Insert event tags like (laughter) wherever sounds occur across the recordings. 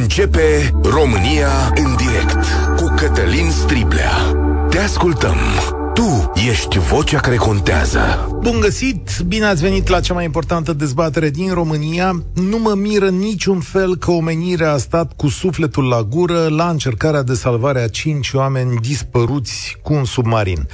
Începe România în direct cu Cătălin Striblea. Te ascultăm. Tu ești vocea care contează. Bun găsit! Bine ați venit la cea mai importantă dezbatere din România. Nu mă miră niciun fel că omenirea a stat cu sufletul la gură la încercarea de salvare a cinci oameni dispăruți cu un submarin.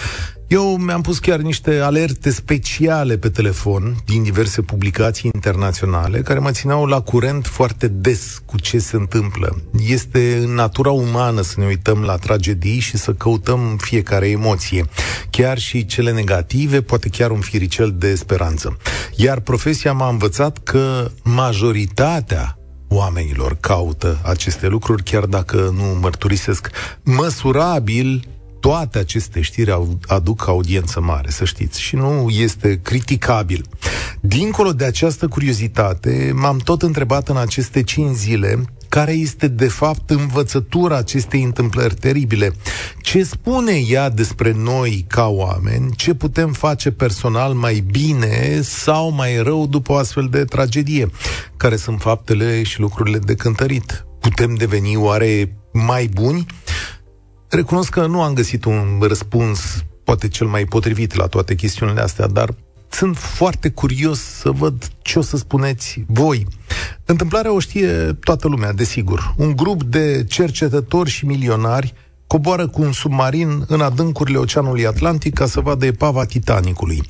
Eu mi-am pus chiar niște alerte speciale pe telefon din diverse publicații internaționale care mă țineau la curent foarte des cu ce se întâmplă. Este în natura umană să ne uităm la tragedii și să căutăm fiecare emoție, chiar și cele negative, poate chiar un firicel de speranță. Iar profesia m-a învățat că majoritatea oamenilor caută aceste lucruri, chiar dacă nu mărturisesc măsurabil toate aceste știri aduc audiență mare, să știți, și nu este criticabil. Dincolo de această curiozitate, m-am tot întrebat în aceste cinci zile care este de fapt învățătura acestei întâmplări teribile. Ce spune ea despre noi ca oameni? Ce putem face personal mai bine sau mai rău după o astfel de tragedie? Care sunt faptele și lucrurile de cântărit? Putem deveni oare mai buni? Recunosc că nu am găsit un răspuns, poate cel mai potrivit la toate chestiunile astea, dar sunt foarte curios să văd ce o să spuneți voi. Întâmplarea o știe toată lumea, desigur. Un grup de cercetători și milionari coboară cu un submarin în adâncurile Oceanului Atlantic ca să vadă epava Titanicului.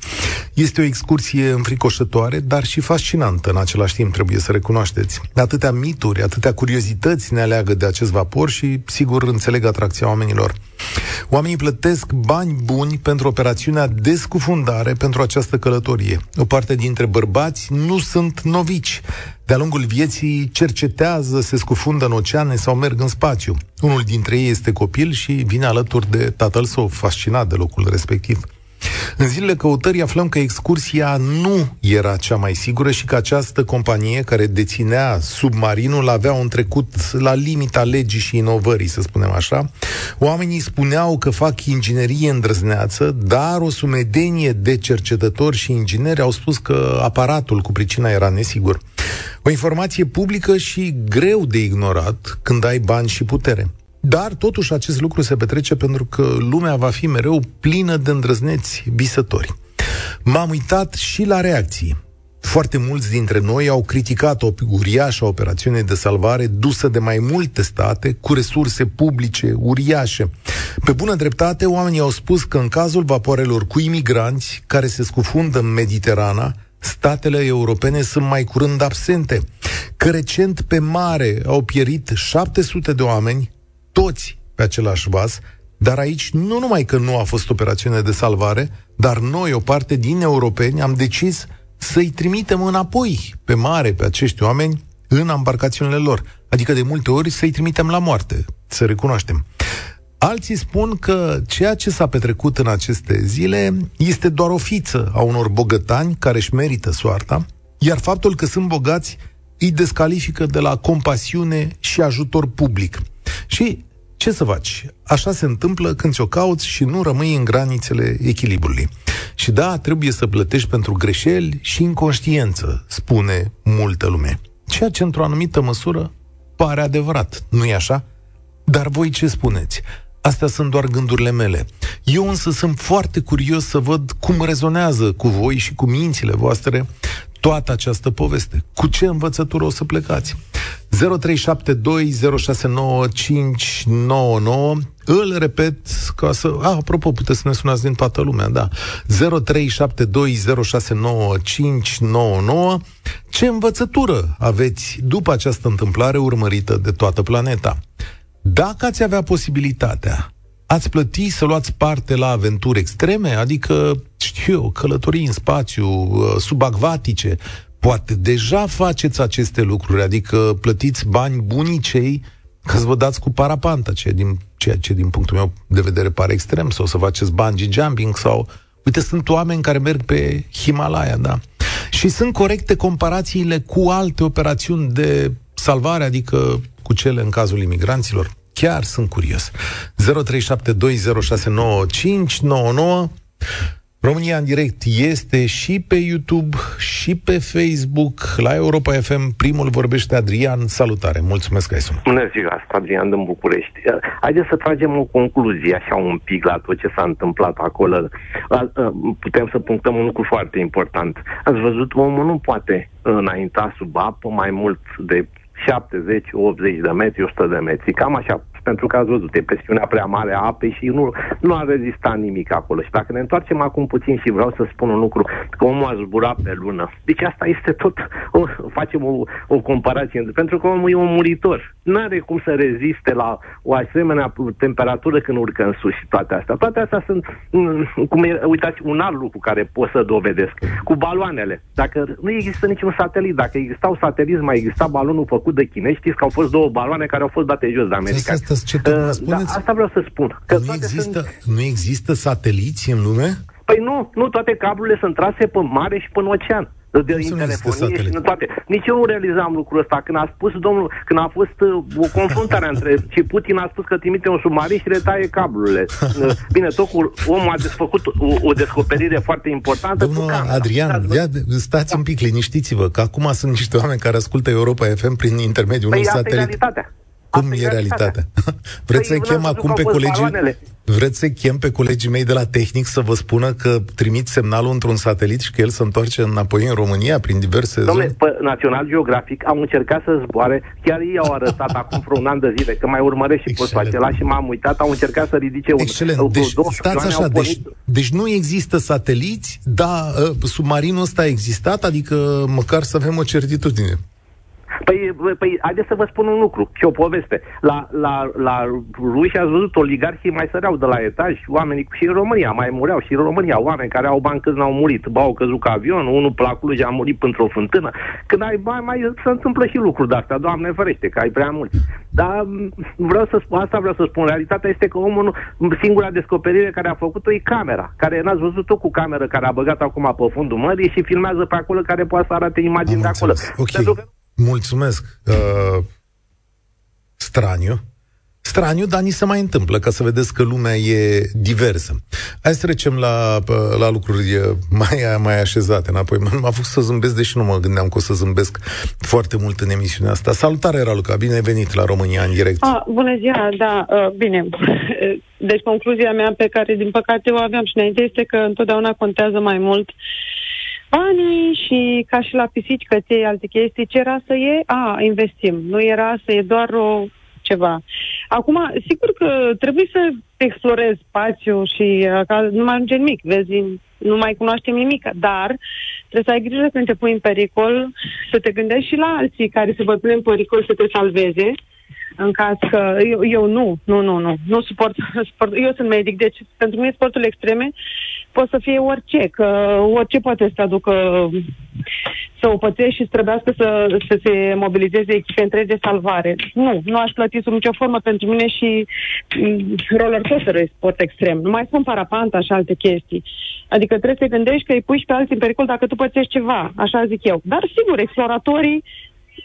Este o excursie înfricoșătoare, dar și fascinantă în același timp, trebuie să recunoașteți. Atâtea mituri, atâtea curiozități ne aleagă de acest vapor și, sigur, înțeleg atracția oamenilor. Oamenii plătesc bani buni pentru operațiunea de scufundare pentru această călătorie. O parte dintre bărbați nu sunt novici. De-a lungul vieții cercetează, se scufundă în oceane sau merg în spațiu. Unul dintre ei este copil și vine alături de tatăl său, fascinat de locul respectiv. În zilele căutării aflăm că excursia nu era cea mai sigură și că această companie care deținea submarinul avea un trecut la limita legii și inovării, să spunem așa. Oamenii spuneau că fac inginerie îndrăzneață, dar o sumedenie de cercetători și ingineri au spus că aparatul cu pricina era nesigur. O informație publică și greu de ignorat când ai bani și putere. Dar, totuși, acest lucru se petrece pentru că lumea va fi mereu plină de îndrăzneți visători. M-am uitat și la reacții. Foarte mulți dintre noi au criticat o uriașă operațiune de salvare dusă de mai multe state, cu resurse publice uriașe. Pe bună dreptate, oamenii au spus că în cazul vapoarelor cu imigranți care se scufundă în Mediterana, statele europene sunt mai curând absente, că recent pe mare au pierit 700 de oameni, toți pe același vas, dar aici nu numai că nu a fost operațiune de salvare, dar noi, o parte din europeni, am decis să-i trimitem înapoi pe mare pe acești oameni în embarcațiunile lor. Adică de multe ori să-i trimitem la moarte, să recunoaștem. Alții spun că ceea ce s-a petrecut în aceste zile este doar o fiță a unor bogătani care își merită soarta, iar faptul că sunt bogați îi descalifică de la compasiune și ajutor public. Și ce să faci? Așa se întâmplă când ți-o cauți și nu rămâi în granițele echilibrului. Și da, trebuie să plătești pentru greșeli și inconștiență, spune multă lume. Ceea ce într-o anumită măsură pare adevărat, nu-i așa? Dar voi ce spuneți? Astea sunt doar gândurile mele. Eu însă sunt foarte curios să văd cum rezonează cu voi și cu mințile voastre toată această poveste. Cu ce învățătură o să plecați? 0372069599 Îl repet ca să... Ah, apropo, puteți să ne sunați din toată lumea, da. 0372069599 Ce învățătură aveți după această întâmplare urmărită de toată planeta? Dacă ați avea posibilitatea, ați plăti să luați parte la aventuri extreme, adică, știu eu, călătorii în spațiu, uh, subacvatice, poate deja faceți aceste lucruri, adică plătiți bani bunicei ca să vă dați cu parapanta, ceea, din, ceea ce din punctul meu de vedere pare extrem, sau să faceți bungee jumping, sau... Uite, sunt oameni care merg pe Himalaya, da. Și sunt corecte comparațiile cu alte operațiuni de salvare, adică cu cele în cazul imigranților. Chiar sunt curios. 0372069599 România în direct este și pe YouTube și pe Facebook. La Europa FM, primul vorbește Adrian. Salutare, mulțumesc că ai sunat. Bună ziua, Adrian din București. Haideți să tragem o concluzie așa un pic la tot ce s-a întâmplat acolo. Putem să punctăm un lucru foarte important. Ați văzut, omul nu poate înainta sub apă mai mult de 70, 80 de metri, 100 de metri. Cam așa pentru că ați văzut, e presiunea prea mare a apei și nu, nu a rezistat nimic acolo. Și dacă ne întoarcem acum puțin și vreau să spun un lucru, că omul a zburat pe lună. Deci asta este tot, o, facem o, o comparație, pentru că omul e un muritor. Nu are cum să reziste la o asemenea temperatură când urcă în sus și toate astea. Toate astea sunt, mm, cum e, uitați, un alt lucru care pot să dovedesc. Cu baloanele. Dacă nu există niciun satelit, dacă existau sateliți, mai exista balonul făcut de chinezi, știți că au fost două baloane care au fost date jos de America ce tot uh, spuneți? Da, asta vreau să spun. Că nu, există, sunt... nu există sateliți în lume? Păi nu, nu toate cablurile sunt trase pe mare și pe ocean de Cum telefonie și în toate. Nici eu nu realizam lucrul ăsta. Când a spus domnul, când a fost uh, o confruntare (laughs) între și Putin a spus că trimite un submarin și le taie cablurile. Uh, bine, tot cu omul a desfăcut o, o descoperire foarte importantă. Domnul Adrian, ia, stați da. un pic, liniștiți-vă, că acum sunt niște oameni care ascultă Europa FM prin intermediul păi unui satelit. realitatea. Cum e realitatea? (laughs) Vreți să chem acum pe colegii... Vreți să chem pe colegii mei de la Tehnic să vă spună că trimit semnalul într-un satelit și că el se întoarce înapoi în România prin diverse Dom'le, zone? pe Național Geografic au încercat să zboare, chiar ei au arătat (laughs) acum vreo un an de zile, că mai urmăresc și postul acela și m-am uitat, au încercat să ridice un... Excelent, deci stați așa, deci, deci nu există sateliți, dar uh, submarinul ăsta a existat, adică măcar să avem o certitudine. Păi, păi haideți să vă spun un lucru și o poveste. La, la, la ruși ați văzut oligarhii mai săreau de la etaj, oamenii și în România mai mureau și în România oameni care au bani câți n-au murit. Ba au căzut ca avion, unul pe la Cluj a murit pentru o fântână. Când ai bani mai se întâmplă și lucruri de astea, Doamne ferește, că ai prea mulți. Dar vreau să spun, asta vreau să spun. Realitatea este că omul, nu, singura descoperire care a făcut-o e camera, care n-ați văzut-o cu cameră care a băgat acum pe fundul mării și filmează pe acolo care poate să arate imagini de acolo. Okay. Pentru că Mulțumesc. Uh, straniu. Straniu, dar ni se mai întâmplă, ca să vedeți că lumea e diversă. Hai să trecem la, uh, la lucruri mai, mai așezate înapoi. (laughs) M-a făcut să zâmbesc, deși nu mă gândeam că o să zâmbesc foarte mult în emisiunea asta. Salutare, Raluca, bine ai venit la România în direct. Ah, bună ziua, da, uh, bine. (laughs) Deci concluzia mea pe care, din păcate, o aveam și înainte este că întotdeauna contează mai mult banii și ca și la pisici, căței, alte chestii, ce era să e? A, investim. Nu era să e doar o ceva. Acum, sigur că trebuie să explorezi spațiu și uh, ca nu mai ajunge nimic, vezi, nu mai cunoaștem nimic, dar trebuie să ai grijă când te pui în pericol, să te gândești și la alții care se vor pune în pericol să te salveze, în caz că eu, eu nu, nu, nu, nu, nu suport, (laughs) sport, eu sunt medic, deci pentru mine sportul extreme poate să fie orice, că orice poate să te aducă să o pățești și să trebuiască să, să se mobilizeze echipe întregi de salvare. Nu, nu aș plăti sub nicio formă pentru mine și mm, roller coaster e sport extrem. Nu mai spun parapanta și alte chestii. Adică trebuie să te gândești că îi pui și pe alții în pericol dacă tu pățești ceva, așa zic eu. Dar sigur, exploratorii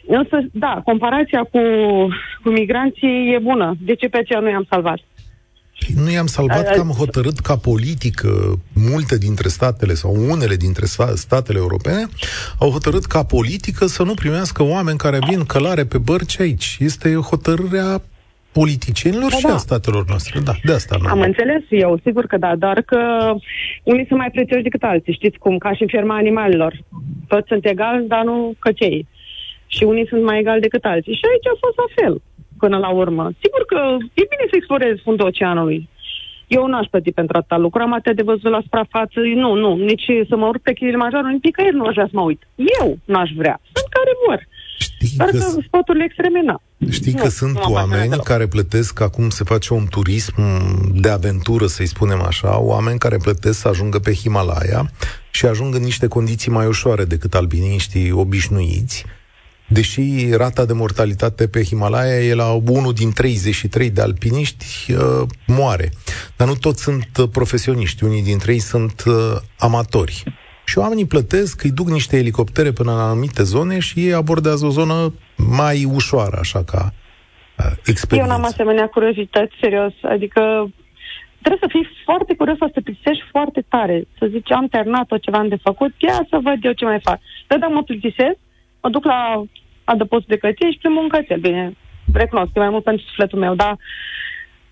Însă, da, comparația cu, cu migranții e bună. De ce pe aceea nu i-am salvat? Nu i-am salvat că am hotărât ca politică multe dintre statele sau unele dintre statele europene au hotărât ca politică să nu primească oameni care vin călare pe bărci aici. Este hotărârea politicienilor da, și da. a statelor noastre. Da, de asta Am înțeles eu, sigur că da, doar că unii sunt mai prețioși decât alții, știți cum, ca și în ferma animalelor. Toți sunt egali, dar nu căcei și unii sunt mai egali decât alții. Și aici a fost la fel, până la urmă. Sigur că e bine să explorezi fundul oceanului. Eu nu aș plăti pentru atâta lucru, am atât de văzut la suprafață, nu, nu, nici să mă urc pe Kilimanjaro, nici nicăieri nu aș vrea să mă uit. Eu n-aș vrea, sunt care vor. Știi Dar că, că sporturile extreme, na. Știi nu, că sunt oameni care plătesc, acum se face un turism de aventură, să-i spunem așa, oameni care plătesc să ajungă pe Himalaya și ajung în niște condiții mai ușoare decât albiniștii obișnuiți, Deși rata de mortalitate pe Himalaya e la 1 din 33 de alpiniști, uh, moare. Dar nu toți sunt uh, profesioniști, unii dintre ei sunt uh, amatori. Și oamenii plătesc, îi duc niște elicoptere până în anumite zone și ei abordează o zonă mai ușoară, așa ca uh, experiență. Eu n-am asemenea curiozități, serios. Adică trebuie să fii foarte curios să te plictisești foarte tare. Să zici, am terminat tot ce am de făcut, ia să văd eu ce mai fac. Dar dacă mă plictisesc, mă duc la adăpostul de căție și primul un cățel. Bine, recunosc, e mai mult pentru sufletul meu, dar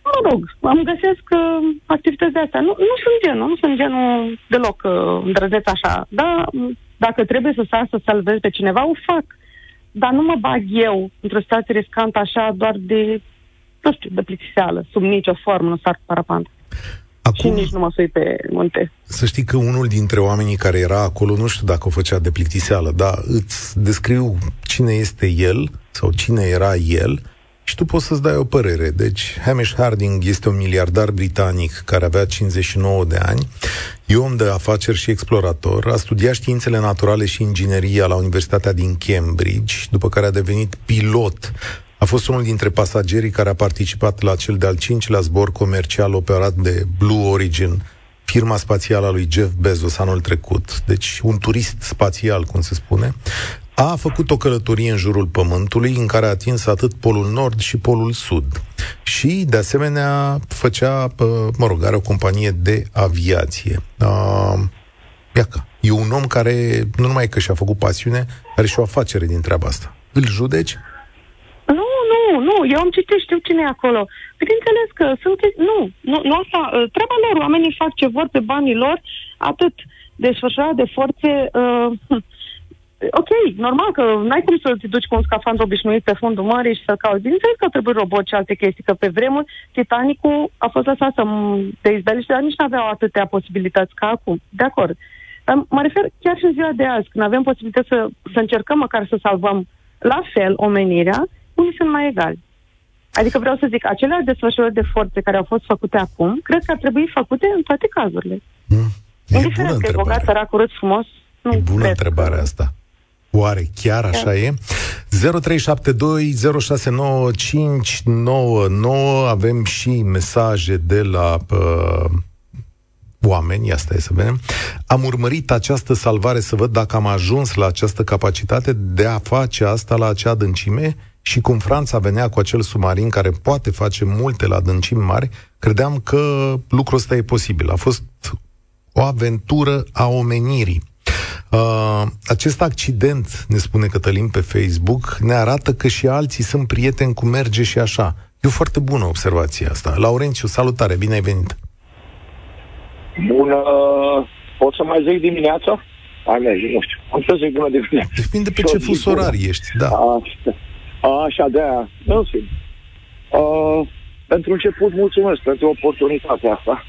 mă rog, am găsesc uh, activități de astea. Nu, nu sunt genul, nu sunt genul deloc uh, îndrăzeț așa. Dar dacă trebuie să stai să salvez pe cineva, o fac. Dar nu mă bag eu într-o situație riscantă așa doar de, nu știu, de plictiseală, sub nicio formă, nu sar cu parapanda. Acum, și nici nu mă sui pe munte. Să știi că unul dintre oamenii care era acolo, nu știu dacă o făcea de plictiseală, dar îți descriu cine este el sau cine era el și tu poți să-ți dai o părere. Deci, Hamish Harding este un miliardar britanic care avea 59 de ani, e om de afaceri și explorator, a studiat științele naturale și ingineria la Universitatea din Cambridge, după care a devenit pilot a fost unul dintre pasagerii care a participat la cel de-al cincilea zbor comercial operat de Blue Origin, firma spațială a lui Jeff Bezos anul trecut. Deci un turist spațial, cum se spune. A făcut o călătorie în jurul Pământului în care a atins atât Polul Nord și Polul Sud. Și, de asemenea, făcea, mă rog, are o companie de aviație. Uh, iaca. E un om care nu numai că și-a făcut pasiune, are și o afacere din treaba asta. Îl judeci? Nu, nu, nu, eu am citit, știu cine e acolo. Bineînțeles că sunt... Nu, nu, nu asta, ă, treaba lor, oamenii fac ce vor pe banii lor, atât desfășurarea de forțe... Uh, (laughs) ok, normal că n-ai cum să te duci cu un scafandru obișnuit pe fundul mării și să-l cauți. Bineînțeles că trebuie robot și alte chestii, că pe vremuri Titanicul a fost lăsat să te izbeliște, dar nici nu aveau atâtea posibilități ca acum. De acord. Dar mă refer chiar și în ziua de azi, când avem posibilitatea să, să încercăm măcar să salvăm la fel omenirea, unii sunt mai egali. Adică vreau să zic, aceleași desfășurări de forțe care au fost făcute acum, cred că ar trebui făcute în toate cazurile. Mm. E Indiferent că e bogat, sărac, urât, frumos. Nu e bună cred întrebarea că... asta. Oare chiar așa da. e? 0372069599 avem și mesaje de la uh, oameni, asta e să vedem. Am urmărit această salvare să văd dacă am ajuns la această capacitate de a face asta la acea adâncime și cum Franța venea cu acel submarin care poate face multe la adâncimi mari, credeam că lucrul ăsta e posibil. A fost o aventură a omenirii. Uh, acest accident, ne spune Cătălin pe Facebook, ne arată că și alții sunt prieteni cu merge și așa. E o foarte bună observație asta. Laurențiu, salutare, bine ai venit! Bună! Pot să mai zic dimineața? Ai merge, nu știu. Am să zic bună dimineața. Depinde pe ce fus orar ești, da. Așa. Așa, de aia. Nu știu. Uh, pentru început, mulțumesc pentru oportunitatea asta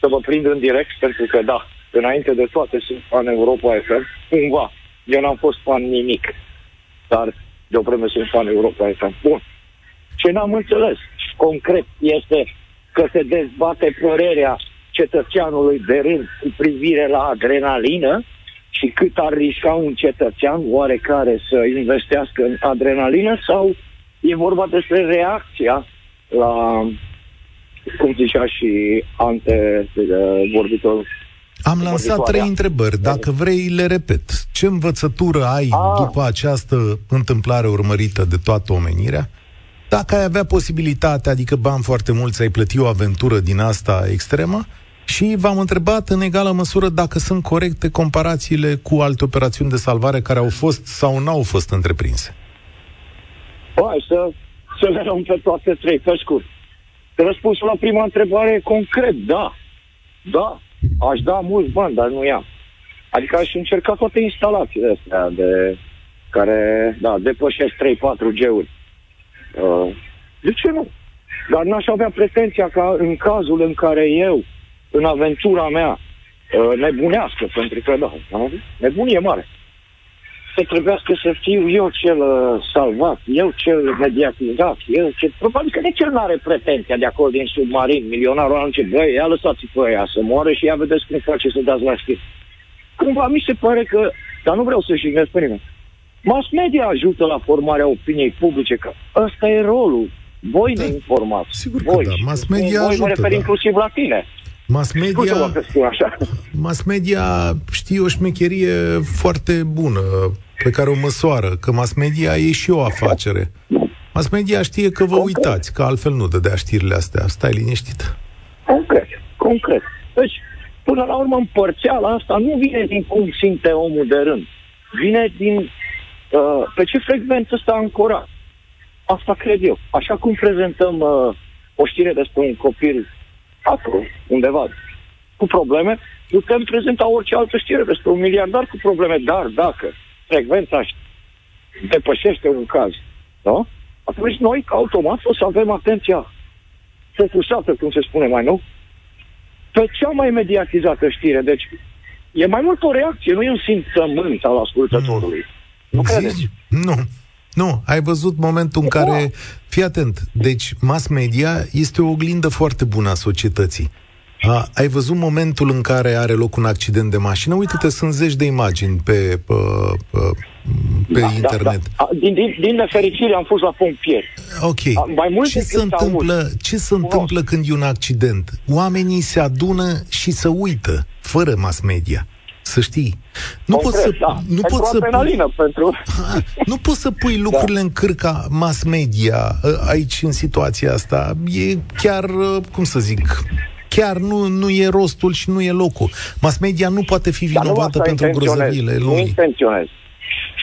să vă prind în direct, pentru că, da, înainte de toate sunt fan Europa FM, cumva. Eu n-am fost fan nimic, dar de o vreme sunt fan Europa FM. Bun. Ce n-am înțeles concret este că se dezbate părerea cetățeanului de rând cu privire la adrenalină și cât ar risca un cetățean oarecare să investească în adrenalină sau e vorba despre reacția la, cum zicea și ante vorbitor am lansat trei întrebări. Dacă vrei, le repet. Ce învățătură ai A. după această întâmplare urmărită de toată omenirea? Dacă ai avea posibilitatea, adică bani foarte mulți, ai plăti o aventură din asta extremă? Și v-am întrebat în egală măsură dacă sunt corecte comparațiile cu alte operațiuni de salvare care au fost sau nu au fost întreprinse. Hai să, să le luăm pe toate trei, pe scurt. Răspunsul la prima întrebare concret, da. Da, aș da mulți bani, dar nu i-am. Adică aș încerca toate instalațiile astea de care, da, depășesc 3-4 G-uri. Uh, de ce nu? Dar n-aș avea pretenția ca în cazul în care eu în aventura mea uh, nebunească, pentru că, da, nebunie mare. Să trebuiască să fiu eu cel uh, salvat, eu cel mediatizat, eu cel... Probabil că de cel n-are pretenția de acolo din submarin. Milionarul ăla ce băi, ia lăsați pe aia să moară și ia vedeți cum face să dați la știri. Cumva mi se pare că, dar nu vreau să jignesc pe nimeni, mass media ajută la formarea opiniei publice, că ăsta e rolul. Voi da, ne informați. Sigur voi. că da, mass media voi ajută, mă refer da. inclusiv la tine. Mass media, așa. mass media știe o șmecherie foarte bună pe care o măsoară, că mass media e și o afacere. Mass media știe că vă okay. uitați, că altfel nu dădea știrile astea. Stai liniștit. Ok. concret. Deci, până la urmă, împărțeala asta nu vine din cum simte omul de rând. Vine din uh, pe ce frecvență sta ancorat. Asta cred eu. Așa cum prezentăm uh, o știre despre un copil acolo, undeva, cu probleme, putem prezenta orice altă știre despre un miliardar cu probleme, dar dacă frecvența depășește un caz, da? atunci noi, automat, o să avem atenția focusată, cum se spune mai nou, pe cea mai mediatizată știre. Deci, e mai mult o reacție, nu e un simțământ al ascultătorului. Mm. Nu credeți? Nu. Nu, ai văzut momentul în care... Fii atent, deci mass media este o oglindă foarte bună a societății. A, ai văzut momentul în care are loc un accident de mașină? Uite-te, sunt zeci de imagini pe, pe, pe da, internet. Da, da. Din, din, din nefericire am fost la pompieri. Ok. Mai mult ce se întâmplă, ce se întâmplă când e un accident? Oamenii se adună și se uită, fără mass media. Să știi. Nu poți să, da. (laughs) nu poți să pui, pentru... nu poți să pui lucrurile da. în cârca mass media ă, aici în situația asta. E chiar, ă, cum să zic, chiar nu, nu e rostul și nu e locul. Mass media nu poate fi vinovată pentru grozăviile lumii. Nu intenționez.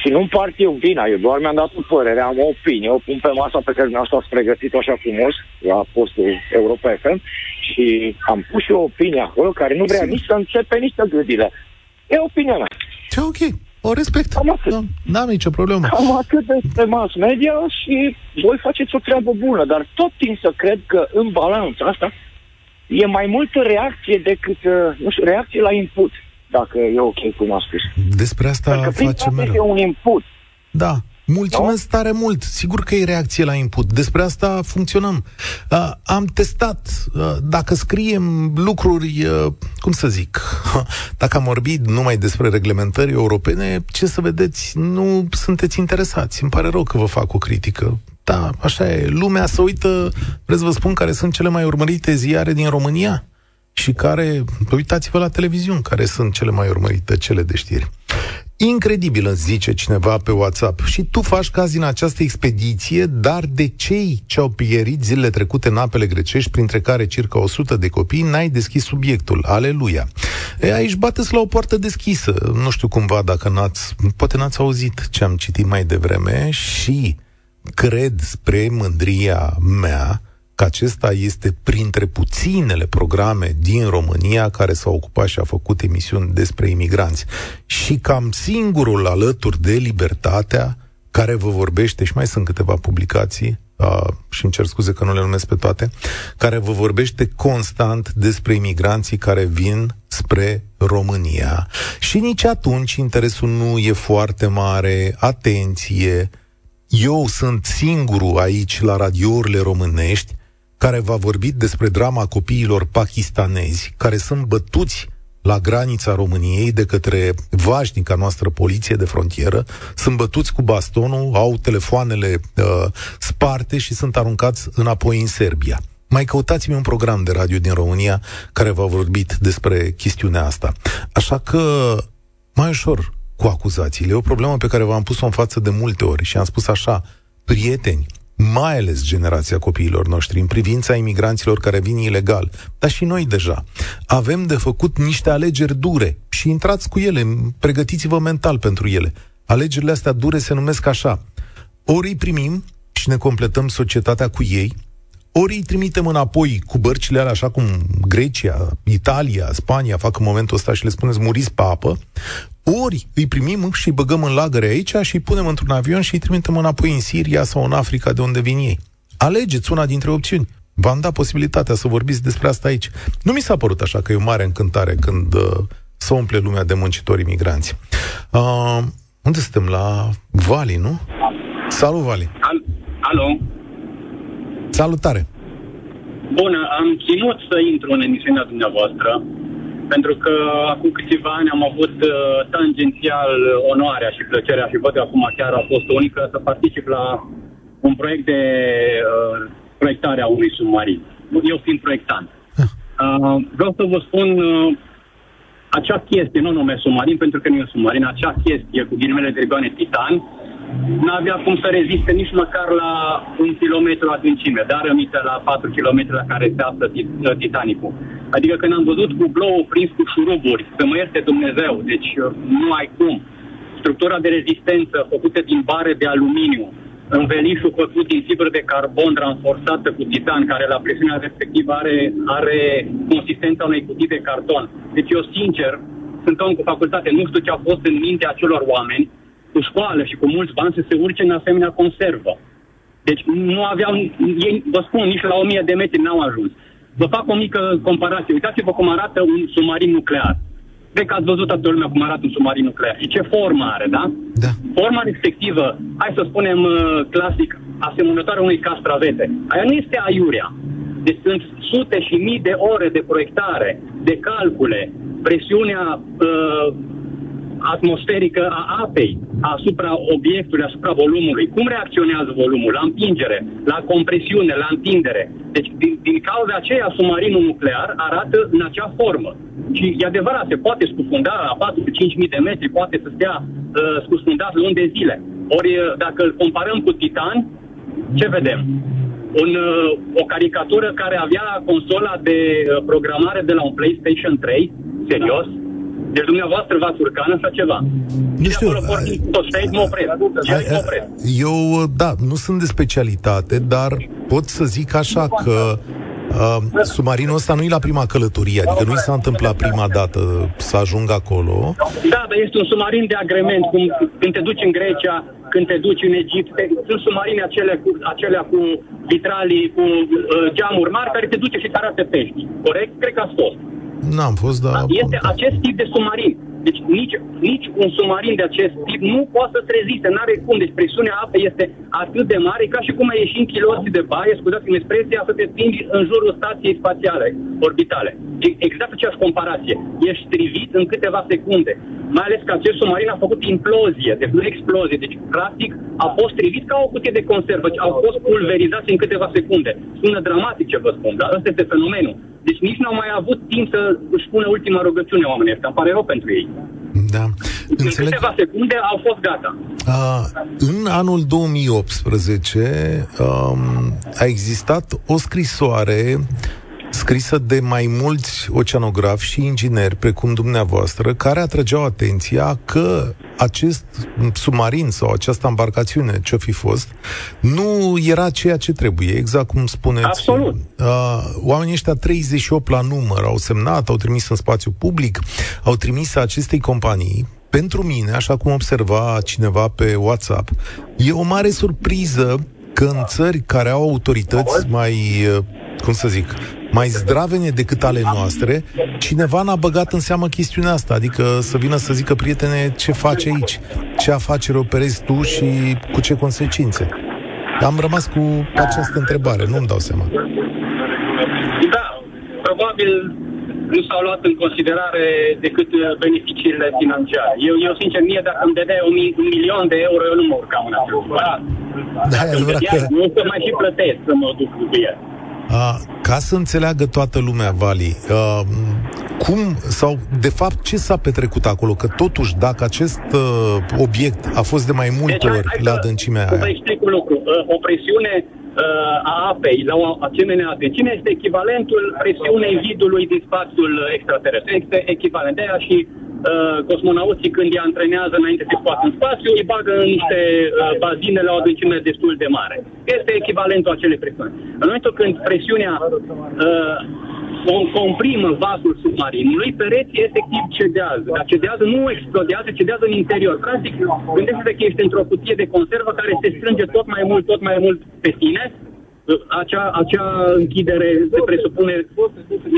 Și nu împart eu vina, eu doar mi-am dat o părere, am o opinie, o pun pe masa pe care dumneavoastră ați pregătit-o așa frumos, la postul Europa FM, și am pus și o opinie acolo care nu vrea nici să începe, nici să gâdile. E opinia mea. Ce ok. O respect. Cam atât. Nu, n-am nicio problemă. Cam atât de mass media și voi faceți o treabă bună, dar tot timp să cred că în balanța asta e mai multă reacție decât, uh, nu știu, reacție la input, dacă e ok cum a spus. Despre asta facem mereu. e un input. Da, Mulțumesc no? tare mult. Sigur că e reacție la input. Despre asta funcționăm. Uh, am testat. Uh, dacă scriem lucruri, uh, cum să zic, (laughs) dacă am vorbit numai despre reglementări europene, ce să vedeți, nu sunteți interesați. Îmi pare rău că vă fac o critică. Da, așa e. Lumea să uită, vreți să vă spun care sunt cele mai urmărite ziare din România? Și care, uitați-vă la televiziuni, care sunt cele mai urmărite cele de știri. Incredibil, îți zice cineva pe WhatsApp. Și tu faci caz din această expediție, dar de cei ce au pierit zilele trecute în apele grecești, printre care circa 100 de copii, n-ai deschis subiectul. Aleluia! E, aici bateți la o poartă deschisă. Nu știu cumva dacă n-ați, poate n-ați auzit ce am citit mai devreme și cred spre mândria mea că acesta este printre puținele programe din România care s-au ocupat și a făcut emisiuni despre imigranți. Și cam singurul alături de Libertatea care vă vorbește, și mai sunt câteva publicații, uh, și îmi cer scuze că nu le numesc pe toate, care vă vorbește constant despre imigranții care vin spre România. Și nici atunci interesul nu e foarte mare, atenție, eu sunt singurul aici la radiourile românești care va vorbi despre drama copiilor pakistanezi care sunt bătuți la granița României de către vașnica noastră poliție de frontieră, sunt bătuți cu bastonul, au telefoanele uh, sparte și sunt aruncați înapoi în Serbia. Mai căutați-mi un program de radio din România care v-a vorbit despre chestiunea asta. Așa că, mai ușor cu acuzațiile. E o problemă pe care v-am pus-o în față de multe ori și am spus așa, prieteni, mai ales generația copiilor noștri, în privința imigranților care vin ilegal, dar și noi deja. Avem de făcut niște alegeri dure și intrați cu ele, pregătiți-vă mental pentru ele. Alegerile astea dure se numesc așa. Ori îi primim și ne completăm societatea cu ei, ori îi trimitem înapoi cu bărcile alea, așa cum Grecia, Italia, Spania fac în momentul ăsta și le spuneți muriți pe apă, ori îi primim și îi băgăm în lagăre aici și îi punem într-un avion și îi trimitem înapoi în Siria sau în Africa de unde vin ei. Alegeți una dintre opțiuni. V-am dat posibilitatea să vorbiți despre asta aici. Nu mi s-a părut așa că e o mare încântare când uh, să umple lumea de muncitori imigranți. Uh, unde suntem? La Vali, nu? Salut, Vali! Al- Alo! Salutare! Bună, am ținut să intru în emisiunea dumneavoastră, pentru că acum câțiva ani am avut uh, tangențial onoarea și plăcerea și văd că acum chiar a fost unică să particip la un proiect de uh, proiectare a unui submarin. Eu fiind proiectant. Ah. Uh, vreau să vă spun uh, acea chestie, nu nume submarin, pentru că nu e un submarin, acea chestie cu ghilimele de rigoane Titan, n-avea cum să reziste nici măcar la un kilometru adâncime, dar rămite la 4 km la care se află Titanicul. Adică când am văzut cu blou prins cu șuruburi, să mă ierte Dumnezeu, deci uh, nu ai cum. Structura de rezistență făcută din bare de aluminiu, învelișul făcut din fibră de carbon ranforsată cu titan, care la presiunea respectivă are, are consistența unei cutii de carton. Deci eu, sincer, sunt om cu facultate, nu știu ce a fost în mintea acelor oameni, cu școală și cu mulți bani, să se urce în asemenea conservă. Deci nu aveau, ei, vă spun, nici la 1000 de metri n-au ajuns. Vă fac o mică comparație. Uitați-vă cum arată un submarin nuclear. Cred că ați văzut toată lumea cum arată un submarin nuclear și ce formă are, da? Da. Forma respectivă, hai să spunem uh, clasic, asemănătoare unui castravete. Aia nu este aiurea. Deci sunt sute și mii de ore de proiectare, de calcule, presiunea uh, atmosferică a apei asupra obiectului, asupra volumului. Cum reacționează volumul? La împingere, la compresiune, la întindere. Deci, din, din cauza aceea, submarinul nuclear arată în acea formă. Și e adevărat, se poate scufunda la 4-5 de metri, poate să stea uh, scufundat luni de zile. Ori, uh, dacă îl comparăm cu Titan, ce vedem? Un, uh, o caricatură care avea consola de uh, programare de la un PlayStation 3, serios, deci dumneavoastră v-ați urca în așa ceva. Nu știu. Eu, da, nu sunt de specialitate, dar pot să zic așa că Uh, submarinul ăsta nu e la prima călătorie, adică nu i s-a întâmplat prima dată să ajungă acolo. Da, dar este un submarin de agrement, cum când te duci în Grecia, când te duci în Egipt, sunt submarine acelea cu, acelea cu vitralii, cu uh, geamuri mari, care te duce și te arată pești. Corect? Cred că ați fost. N-am fost, dar... Este acest tip de submarin. Deci nici, nici un submarin de acest tip nu poate să-ți reziste, n-are cum. Deci presiunea apei este atât de mare ca și cum ai ieși în kiloții de baie, scuzați-mi expresia, să te stingi în jurul stației spațiale, orbitale. Exact aceeași comparație. Ești strivit în câteva secunde. Mai ales că acest submarin a făcut implozie, deci nu explozie. Deci, practic, a fost strivit ca o cutie de conservă. Au fost pulverizați în câteva secunde. Sună dramatic ce vă spun, dar ăsta este fenomenul. Deci nici nu au mai avut timp să își pună ultima rugăciune oamenii ăștia. Îmi pare rău pentru ei. Da. În Înțeleg... câteva secunde au fost gata. Uh, în anul 2018 um, a existat o scrisoare scrisă de mai mulți oceanografi și ingineri, precum dumneavoastră, care atrăgeau atenția că acest submarin sau această embarcațiune, ce-o fi fost, nu era ceea ce trebuie, exact cum spuneți. Absolut. Uh, oamenii ăștia 38 la număr au semnat, au trimis în spațiu public, au trimis acestei companii pentru mine, așa cum observa cineva pe WhatsApp, e o mare surpriză că în țări care au autorități mai, uh, cum să zic, mai zdravene decât ale noastre, cineva n-a băgat în seamă chestiunea asta, adică să vină să zică, prietene, ce faci aici? Ce afacere operezi tu și cu ce consecințe? Am rămas cu această întrebare, nu-mi dau seama. Da, probabil nu s-au luat în considerare decât beneficiile financiare. Eu, eu sincer, mie, dacă îmi dădea un, un milion de euro, eu nu mă urcam în acest Da, e adevărat că... Nu să mai și plătesc să mă duc cu el. Uh, ca să înțeleagă toată lumea, Vali, uh, cum sau de fapt ce s-a petrecut acolo? Că totuși, dacă acest uh, obiect a fost de mai multe deci, ori la adâncimea aia... Vă explic un lucru. Uh, o presiune uh, a apei la o asemenea adâncime este echivalentul presiunei vidului din spațiul extraterestru. Este echivalent de aia și uh, cosmonauții când îi antrenează înainte să scoată în spațiu, îi bagă în niște uh, bazine la o adâncime destul de mare. Este echivalentul acelei presiuni. În momentul când presiunea uh, comprimă vasul submarinului, pereții efectiv cedează. Dar cedează nu explodează, cedează în interior. Practic, gândește-te că ești într-o cutie de conservă care se strânge tot mai mult, tot mai mult pe tine acea, acea închidere se presupune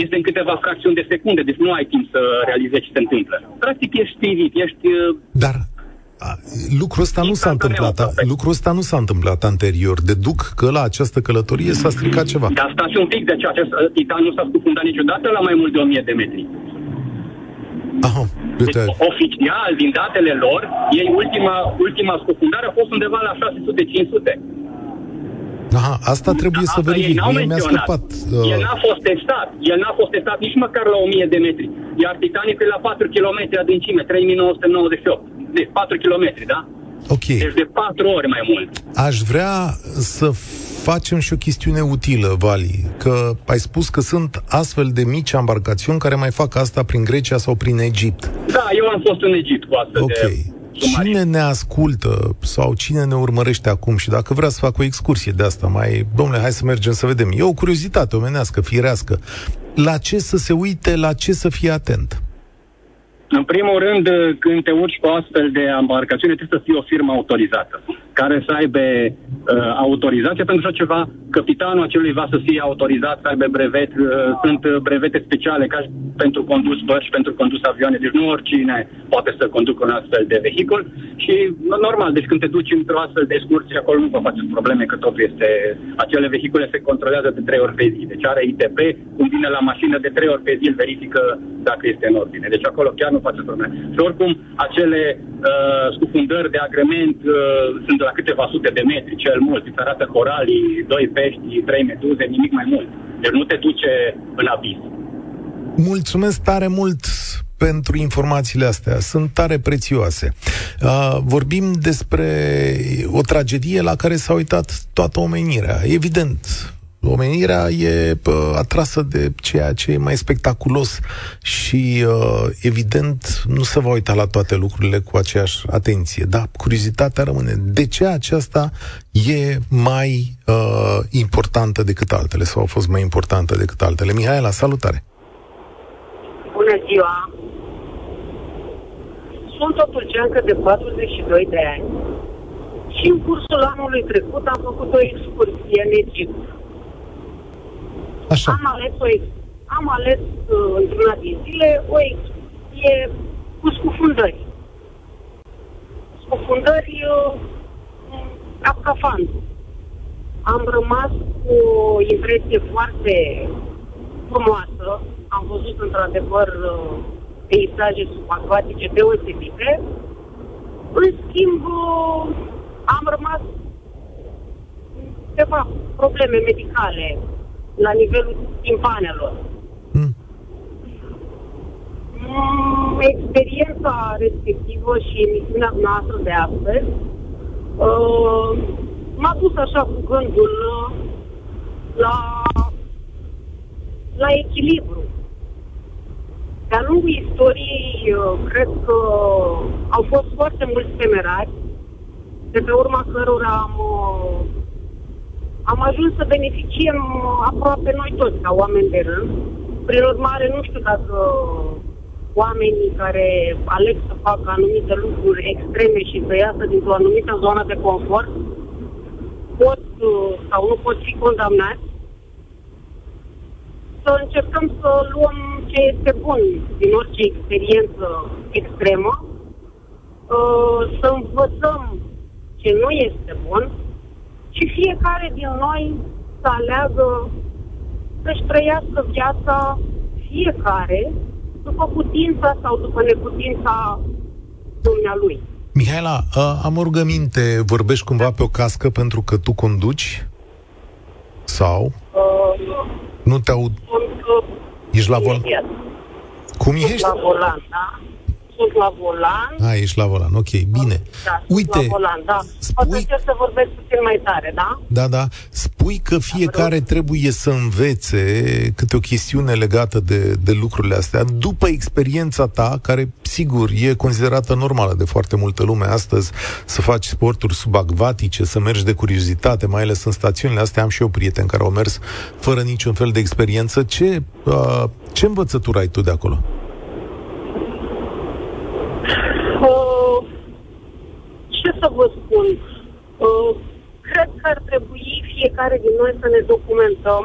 este în câteva fracțiuni de secunde, deci nu ai timp să realizezi ce se întâmplă. Practic ești stivit, ești... Uh, Dar a, lucrul ăsta nu s-a întâmplat. A, lucrul ăsta nu s-a întâmplat anterior. Deduc că la această călătorie s-a stricat ceva. Dar stați un pic, de ce acest uh, titan nu s-a scufundat niciodată la mai mult de 1000 de metri. Aha, deci, oficial, din datele lor, ei ultima, ultima scufundare a fost undeva la 600-500. Aha, asta trebuie da, să verific. Mie mi-a scăpat. Uh... El n-a fost testat. El n-a fost testat nici măcar la 1000 de metri. Iar Titanic e la 4 km adâncime, 3998. Deci 4 km, da? Ok. Deci de 4 ori mai mult. Aș vrea să facem și o chestiune utilă, Vali, că ai spus că sunt astfel de mici embarcațiuni care mai fac asta prin Grecia sau prin Egipt. Da, eu am fost în Egipt cu astfel Ok. de Cine ne ascultă sau cine ne urmărește acum și dacă vrea să fac o excursie de asta, mai, domnule, hai să mergem să vedem. E o curiozitate omenească, firească. La ce să se uite, la ce să fie atent? În primul rând, când te urci pe o astfel de embarcațiune, trebuie să fie o firmă autorizată, care să aibă uh, autorizație pentru așa ceva. Capitanul acelui va să fie autorizat, să aibă brevet. Uh, sunt brevete speciale ca și pentru condus bărci, pentru condus avioane. Deci nu oricine poate să conducă un astfel de vehicul. Și normal, deci când te duci într-o astfel de excursie, acolo nu vă faceți probleme, că totul este... Acele vehicule se controlează de trei ori pe zi. Deci are ITP, cum vine la mașină de trei ori pe zi, îl verifică dacă este în ordine. Deci acolo chiar nu face probleme. Și oricum, acele uh, scufundări de agrement uh, sunt de la câteva sute de metri, cel mult. Îți arată coralii, doi pești, trei meduze, nimic mai mult. Deci nu te duce în abis. Mulțumesc tare mult pentru informațiile astea. Sunt tare prețioase. Uh, vorbim despre o tragedie la care s-a uitat toată omenirea. Evident, omenirea e uh, atrasă de ceea ce e mai spectaculos și, uh, evident, nu se va uita la toate lucrurile cu aceeași atenție. Da, curiozitatea rămâne. De ce aceasta e mai uh, importantă decât altele sau a fost mai importantă decât altele? Mihaela, salutare! Bună ziua! Sunt totul ceancă de 42 de ani și în cursul anului trecut am făcut o excursie în Egipt. Așa. Am ales, o, ex- am ales uh, într-una din zile o excursie cu scufundări. Scufundări uh, capcafan. Am rămas cu o impresie foarte frumoasă. Am văzut într-adevăr uh, peisaje subacvatice deosebite. În schimb, uh, am rămas ceva probleme medicale la nivelul timpanelor. Mm. Mm, Experiența respectivă și emisiunea noastră de astăzi uh, m-a dus așa cu gândul uh, la, la echilibru. De-a lungul istoriei, uh, cred că au fost foarte mulți temerari, de pe urma cărora am, uh, am ajuns să beneficiem uh, aproape noi toți, ca oameni de rând. Prin urmare, nu știu dacă oamenii care aleg să facă anumite lucruri extreme și să iasă dintr-o anumită zonă de confort pot uh, sau nu pot fi condamnați. Să încercăm să luăm ce este bun din orice experiență extremă, uh, să învățăm ce nu este bun și fiecare din noi să aleagă să-și trăiască viața fiecare după putința sau după neputința dumnealui. Mihaela, a, am o rugăminte, vorbești cumva pe o cască pentru că tu conduci? Sau? Uh, Nu te aud? sunt uh, Ești la volan? imediat. Cum Sunt ești? la volan, da? Sunt la volan. A, ești la volan, ok, bine. Da, sunt Uite, la volan, da. spui- O să încerc să vorbesc puțin mai tare, da? Da, da. Spui că fiecare trebuie să învețe câte o chestiune legată de, de lucrurile astea. După experiența ta, care sigur e considerată normală de foarte multă lume astăzi, să faci sporturi subacvatice, să mergi de curiozitate, mai ales în stațiunile astea, am și eu prieteni care au mers fără niciun fel de experiență. Ce, uh, ce învățătură ai tu de acolo? Uh, ce să vă spun? Uh, cred că ar trebui fiecare din noi să ne documentăm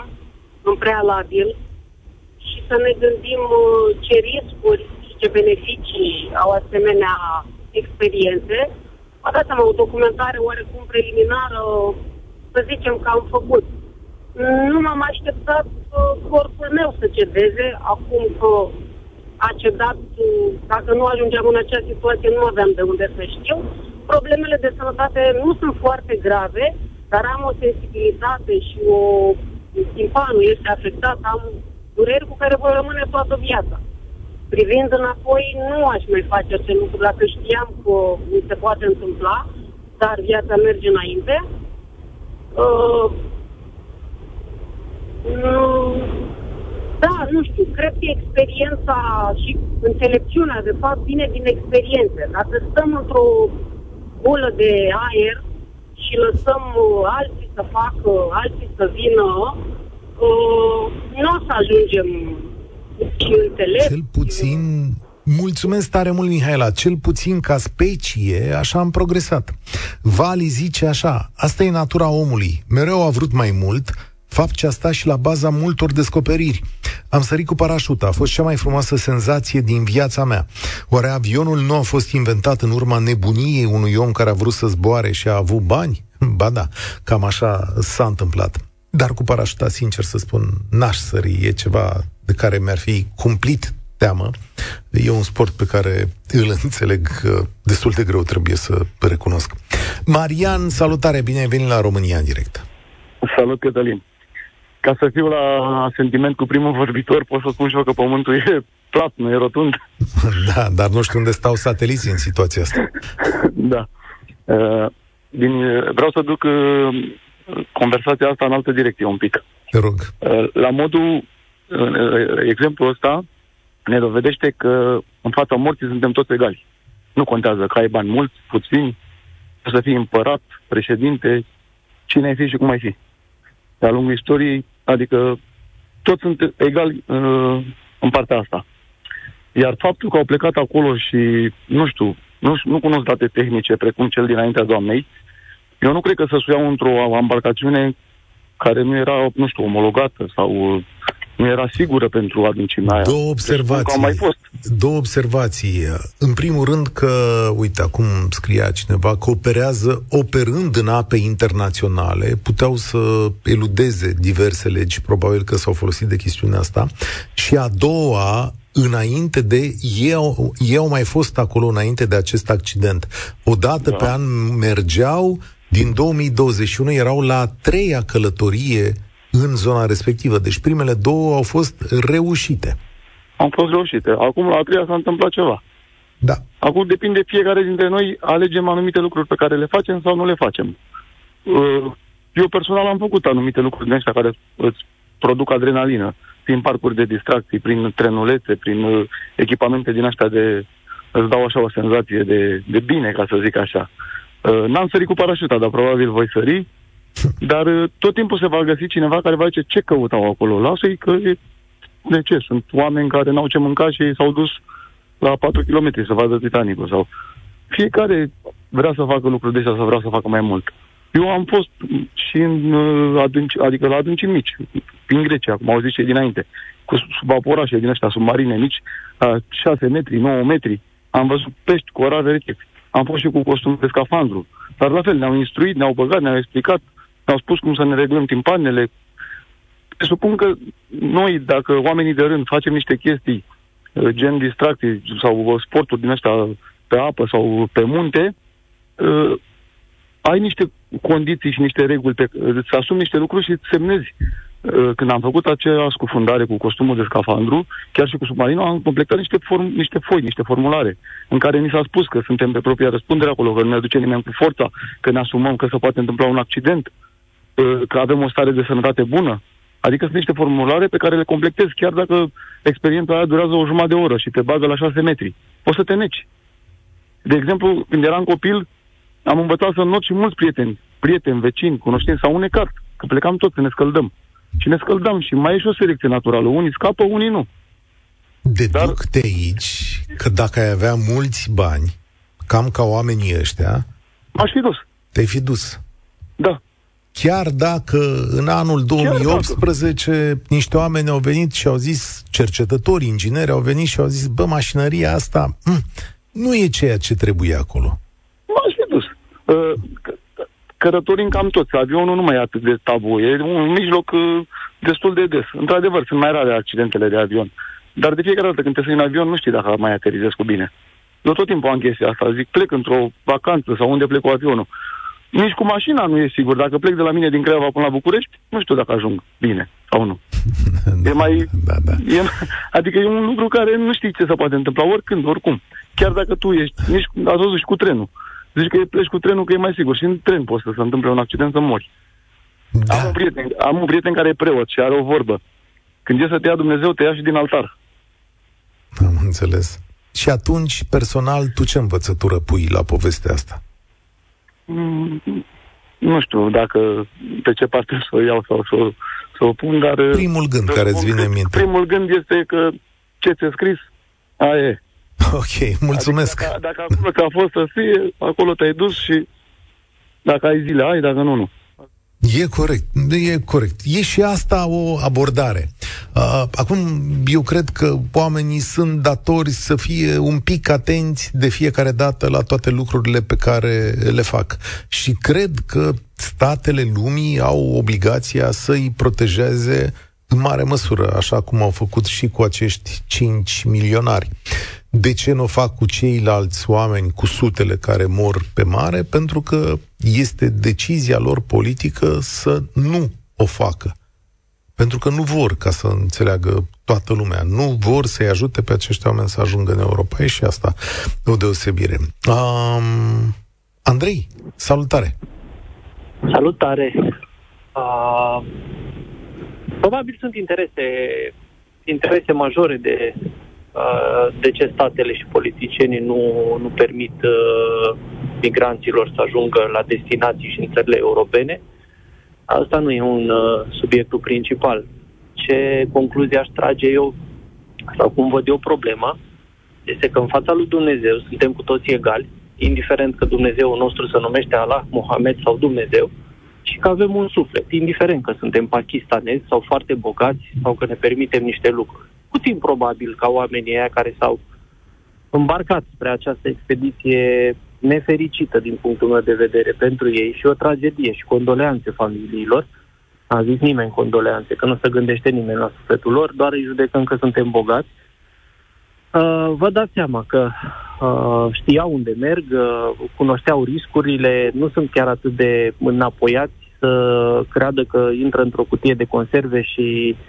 în prealabil și să ne gândim uh, ce riscuri și ce beneficii au asemenea experiențe. Vă dați seama, o documentare oarecum preliminară, să zicem că am făcut. Nu m-am așteptat uh, corpul meu să cedeze, acum că a cedat, uh, dacă nu ajungeam în acea situație, nu aveam de unde să știu. Problemele de sănătate nu sunt foarte grave, dar am o sensibilitate și o timpanul este afectat, am dureri cu care voi rămâne toată viața. Privind înapoi, nu aș mai face acest lucru dacă știam că mi se poate întâmpla, dar viața merge înainte. Uh, Mm, da, nu știu, cred că experiența și înțelepciunea, de fapt, vine din experiență. Dacă stăm într-o bulă de aer și lăsăm uh, alții să facă, alții să vină, uh, nu o să ajungem și înțeleg. Cel puțin Mulțumesc tare mult, Mihaela. Cel puțin ca specie, așa am progresat. Vali zice așa, asta e natura omului. Mereu a vrut mai mult, fapt ce a stat și la baza multor descoperiri. Am sărit cu parașuta, a fost cea mai frumoasă senzație din viața mea. Oare avionul nu a fost inventat în urma nebuniei unui om care a vrut să zboare și a avut bani? (laughs) Ba da, cam așa s-a întâmplat. Dar cu parașuta, sincer să spun, n-aș sări, e ceva de care mi-ar fi cumplit teamă. E un sport pe care îl înțeleg destul de greu, trebuie să recunosc. Marian, salutare, bine ai venit la România în direct. Salut, Cătălin. Ca să fiu la sentiment cu primul vorbitor, pot să spun și eu că pământul e plat, nu e rotund. (laughs) Da, dar nu știu unde stau sateliții în situația asta. (laughs) da. Uh, din, vreau să duc uh, conversația asta în altă direcție un pic. Te rog. Uh, la modul, exemplul ăsta, ne dovedește că în fața morții suntem toți egali. Nu contează că ai bani mulți, puțini, să fii împărat, președinte, cine ai fi și cum ai fi. De-a lungul istoriei, adică toți sunt egali uh, în partea asta. Iar faptul că au plecat acolo și, nu știu, nu, nu cunosc date tehnice precum cel dinaintea doamnei, eu nu cred că să suiau într-o embarcațiune care nu era, nu știu, omologată sau nu era sigură pentru adâncimea aia. Două observații. Deci, mai fost. Două observații. În primul rând că, uite, acum scria cineva, că operează operând în ape internaționale, puteau să eludeze diverse legi, probabil că s-au folosit de chestiunea asta. Și a doua, înainte de... Ei au, ei au mai fost acolo înainte de acest accident. O dată da. pe an mergeau, din 2021 erau la a treia călătorie în zona respectivă. Deci primele două au fost reușite. Au fost reușite. Acum la a treia s-a întâmplat ceva. Da. Acum depinde fiecare dintre noi, alegem anumite lucruri pe care le facem sau nu le facem. Uh, eu personal am făcut anumite lucruri din astea care îți produc adrenalină, prin parcuri de distracții, prin trenulețe, prin uh, echipamente din astea de... îți dau așa o senzație de, de bine, ca să zic așa. Uh, n-am sărit cu parașuta, dar probabil voi sări. Dar uh, tot timpul se va găsi cineva care va zice ce căutau acolo. Lasă-i că e... De ce? Sunt oameni care n-au ce mânca și s-au dus la 4 km să vadă Titanicul sau... Fiecare vrea să facă lucruri de astea, să vrea să facă mai mult. Eu am fost și în uh, adânci, adică la adâncimi mici, prin Grecia, cum au zis cei dinainte, cu vaporașe din ăștia submarine mici, la 6 metri, 9 metri. Am văzut pești cu orare rece. Am fost și cu costum de scafandru. Dar la fel, ne-au instruit, ne-au băgat, ne-au explicat ne-au spus cum să ne reglăm timpanele. Presupun că noi, dacă oamenii de rând facem niște chestii, uh, gen distracții sau uh, sporturi din astea pe apă sau pe munte, uh, ai niște condiții și niște reguli, pe, îți asumi niște lucruri și îți semnezi. Când am făcut acea scufundare cu costumul de scafandru, chiar și cu submarinul, am completat niște, form, niște foi, niște formulare, în care ni s-a spus că suntem pe propria răspundere acolo, că nu ne aduce nimeni cu forța, că ne asumăm că se poate întâmpla un accident, că avem o stare de sănătate bună. Adică sunt niște formulare pe care le completezi, chiar dacă experiența aia durează o jumătate de oră și te bagă la șase metri. Poți să te neci. De exemplu, când eram copil, am învățat să not și mulți prieteni, prieteni, vecini, cunoștinți, sau unecat, că plecam toți să ne scăldăm. Și ne scăldam și mai e și o selecție naturală. Unii scapă, unii nu. Deduc Dar... de aici că dacă ai avea mulți bani, cam ca oamenii ăștia... M-aș fi dus. Te-ai fi dus. Da chiar dacă în anul 2018 niște oameni au venit și au zis, cercetători, ingineri au venit și au zis, bă, mașinăria asta mh, hm, nu e ceea ce trebuie acolo. M-aș fi dus. Uh, cărătorim cam toți. Avionul nu mai e atât de tabu. E un mijloc uh, destul de des. Într-adevăr, sunt mai rare accidentele de avion. Dar de fiecare dată când te sui în avion, nu știi dacă mai aterizezi cu bine. Eu tot timpul am chestia asta. Zic, plec într-o vacanță sau unde plec cu avionul. Nici cu mașina nu e sigur. Dacă plec de la mine din Craiova până la București, nu știu dacă ajung bine sau nu. (laughs) da, e mai... Da, da. E, adică e un lucru care nu știi ce se poate întâmpla oricând, oricum. Chiar dacă tu ești, nici ați văzut și cu trenul. Zici că pleci cu trenul că e mai sigur și în tren poți să se întâmple un accident să mori. Da. Am, un prieten, am un prieten care e preot și are o vorbă. Când e să te ia Dumnezeu, te ia și din altar. Am înțeles. Și atunci, personal, tu ce învățătură pui la povestea asta? Mm, nu știu dacă pe ce parte să o iau sau să, să o pun, dar... Primul gând care îți vine în minte. Primul gând este că ce ți-a scris, aia e. Ok, mulțumesc. Adică dacă, dacă acolo că a fost să fie, acolo te-ai dus și dacă ai zile, ai, dacă nu, nu. E corect, e corect. E și asta o abordare. Uh, acum, eu cred că oamenii sunt datori să fie un pic atenți de fiecare dată la toate lucrurile pe care le fac. Și cred că statele lumii au obligația să-i protejeze în mare măsură, așa cum au făcut și cu acești 5 milionari. De ce nu o fac cu ceilalți oameni, cu sutele care mor pe mare? Pentru că este decizia lor politică să nu o facă. Pentru că nu vor, ca să înțeleagă toată lumea, nu vor să-i ajute pe acești oameni să ajungă în Europa. E și asta o deosebire. Um, Andrei, salutare! Salutare! Uh, probabil sunt interese, interese majore de Uh, de ce statele și politicienii nu, nu permit uh, migranților să ajungă la destinații și în țările europene. Asta nu e un uh, subiectul principal. Ce concluzie aș trage eu, sau cum văd eu problema, este că în fața lui Dumnezeu suntem cu toții egali, indiferent că Dumnezeu nostru se numește Allah, Mohamed sau Dumnezeu, și că avem un suflet, indiferent că suntem pakistanezi sau foarte bogați sau că ne permitem niște lucruri puțin probabil ca oamenii aia care s-au îmbarcat spre această expediție nefericită din punctul meu de vedere pentru ei și o tragedie și condoleanțe familiilor. A zis nimeni condoleanțe, că nu se gândește nimeni la sufletul lor, doar îi judecăm că suntem bogați. Uh, vă dați seama că uh, știau unde merg, uh, cunoșteau riscurile, nu sunt chiar atât de înapoiați să creadă că intră într-o cutie de conserve și uh,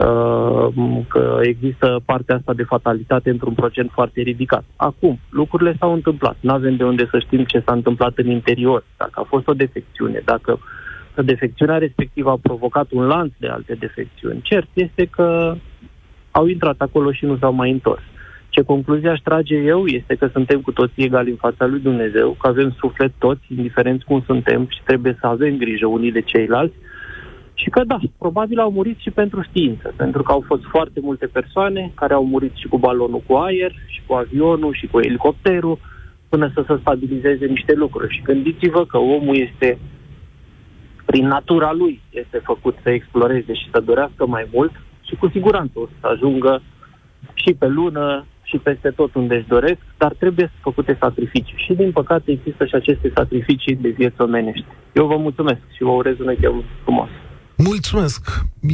Uh, că există partea asta de fatalitate într-un procent foarte ridicat. Acum, lucrurile s-au întâmplat. Nu avem de unde să știm ce s-a întâmplat în interior, dacă a fost o defecțiune, dacă defecțiunea respectivă a provocat un lanț de alte defecțiuni. Cert este că au intrat acolo și nu s-au mai întors. Ce concluzie aș trage eu este că suntem cu toții egali în fața lui Dumnezeu, că avem suflet toți, indiferent cum suntem și trebuie să avem grijă unii de ceilalți, și că da, probabil au murit și pentru știință, pentru că au fost foarte multe persoane care au murit și cu balonul cu aer, și cu avionul, și cu elicopterul, până să se stabilizeze niște lucruri. Și gândiți-vă că omul este, prin natura lui, este făcut să exploreze și să dorească mai mult și cu siguranță o să ajungă și pe lună, și peste tot unde își doresc, dar trebuie să făcute sacrificii. Și din păcate există și aceste sacrificii de vieți omenești. Eu vă mulțumesc și vă urez un weekend frumos. Mulțumesc!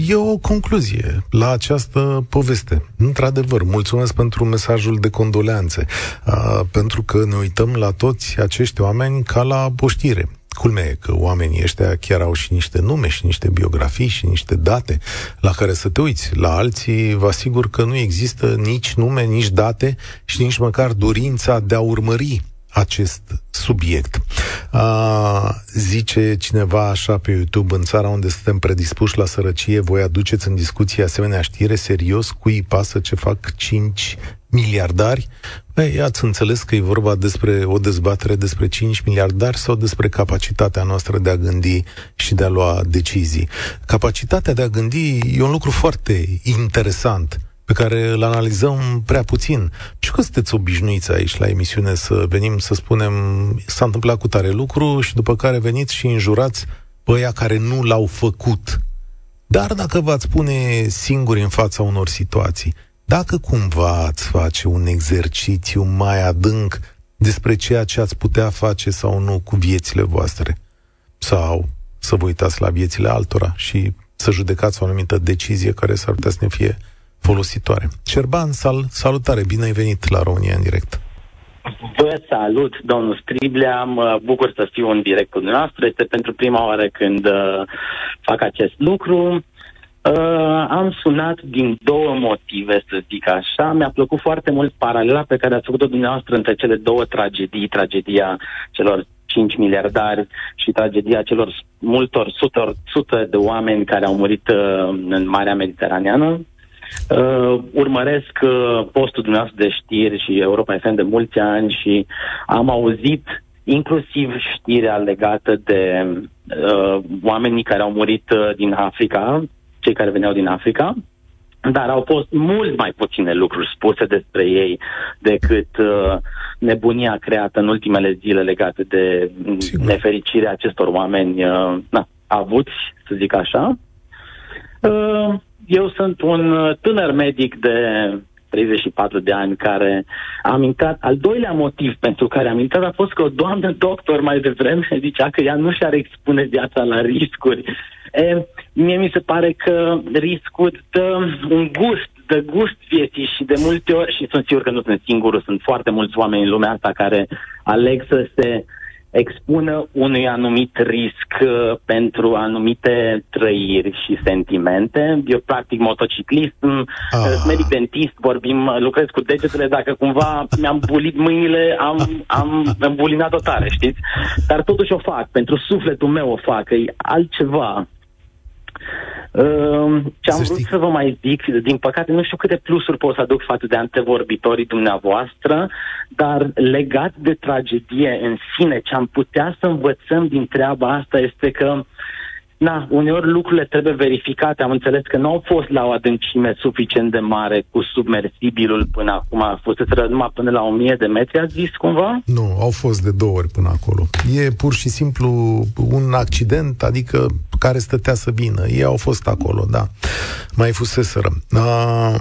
E o concluzie la această poveste. Într-adevăr, mulțumesc pentru mesajul de condoleanțe, uh, pentru că ne uităm la toți acești oameni ca la poștire. Culmea e că oamenii ăștia chiar au și niște nume și niște biografii și niște date la care să te uiți. La alții vă asigur că nu există nici nume, nici date și nici măcar dorința de a urmări acest subiect. A, zice cineva așa pe YouTube, în țara unde suntem predispuși la sărăcie, voi aduceți în discuție asemenea știre serios, cui pasă ce fac 5 miliardari? Ei, ați înțeles că e vorba despre o dezbatere despre 5 miliardari sau despre capacitatea noastră de a gândi și de a lua decizii. Capacitatea de a gândi e un lucru foarte interesant pe care îl analizăm prea puțin. Și că sunteți obișnuiți aici la emisiune să venim să spunem s-a întâmplat cu tare lucru și după care veniți și înjurați pe aia care nu l-au făcut. Dar dacă v-ați pune singuri în fața unor situații, dacă cumva ați face un exercițiu mai adânc despre ceea ce ați putea face sau nu cu viețile voastre, sau să vă uitați la viețile altora și să judecați o anumită decizie care s-ar putea să ne fie folositoare. Cerban, sal, salutare, bine ai venit la România în direct. Vă salut, domnul Striblea, mă bucur să fiu în direct cu dumneavoastră. Este pentru prima oară când uh, fac acest lucru. Uh, am sunat din două motive, să zic așa. Mi-a plăcut foarte mult paralela pe care ați făcut-o dumneavoastră între cele două tragedii, tragedia celor 5 miliardari și tragedia celor multor sute, sute de oameni care au murit uh, în Marea Mediteraneană. Uh, urmăresc uh, postul dumneavoastră de știri și Europa FM de mulți ani și am auzit inclusiv știrea legată de uh, oamenii care au murit uh, din Africa, cei care veneau din Africa, dar au fost mult mai puține lucruri spuse despre ei decât uh, nebunia creată în ultimele zile legate de Sigur. nefericirea acestor oameni uh, na, avuți, să zic așa. Uh, eu sunt un tânăr medic de 34 de ani care am intrat, al doilea motiv pentru care am intrat a fost că o doamnă doctor mai devreme zicea că ea nu și-ar expune viața la riscuri. E, mie mi se pare că riscul dă un gust, dă gust vieții și de multe ori, și sunt sigur că nu sunt singurul, sunt foarte mulți oameni în lumea asta care aleg să se expună unui anumit risc uh, pentru anumite trăiri și sentimente. Eu practic motociclist, ah. medic dentist, vorbim, lucrez cu degetele, dacă cumva mi-am bulit mâinile, am, am, am bulinat-o tare, știți? Dar totuși o fac, pentru sufletul meu o fac, e altceva. Uh, ce am vrut să vă mai zic, din păcate nu știu câte plusuri pot să aduc față de antevorbitorii dumneavoastră, dar legat de tragedie în sine, ce am putea să învățăm din treaba asta este că Na, uneori lucrurile trebuie verificate. Am înțeles că nu au fost la o adâncime suficient de mare cu submersibilul până acum. A fost numai până la 1000 de metri, a zis cumva? Nu, au fost de două ori până acolo. E pur și simplu un accident, adică care stătea să vină. Ei au fost acolo, da. Mai fuseseră. Uh,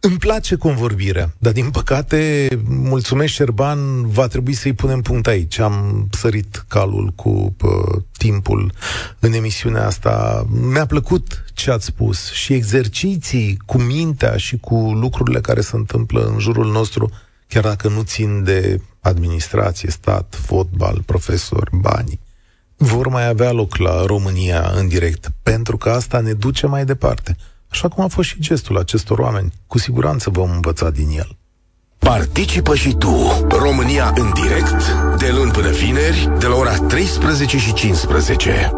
îmi place convorbirea, dar din păcate, mulțumesc Șerban, va trebui să-i punem punct aici. Am sărit calul cu pă, timpul în emisiunea asta. Mi-a plăcut ce ați spus și exerciții cu mintea și cu lucrurile care se întâmplă în jurul nostru, chiar dacă nu țin de administrație, stat, fotbal, profesori, bani, vor mai avea loc la România în direct, pentru că asta ne duce mai departe. Așa cum a fost și gestul acestor oameni. Cu siguranță vom învăța din el. Participă și tu, România în direct, de luni până vineri, de la ora 13 și 15.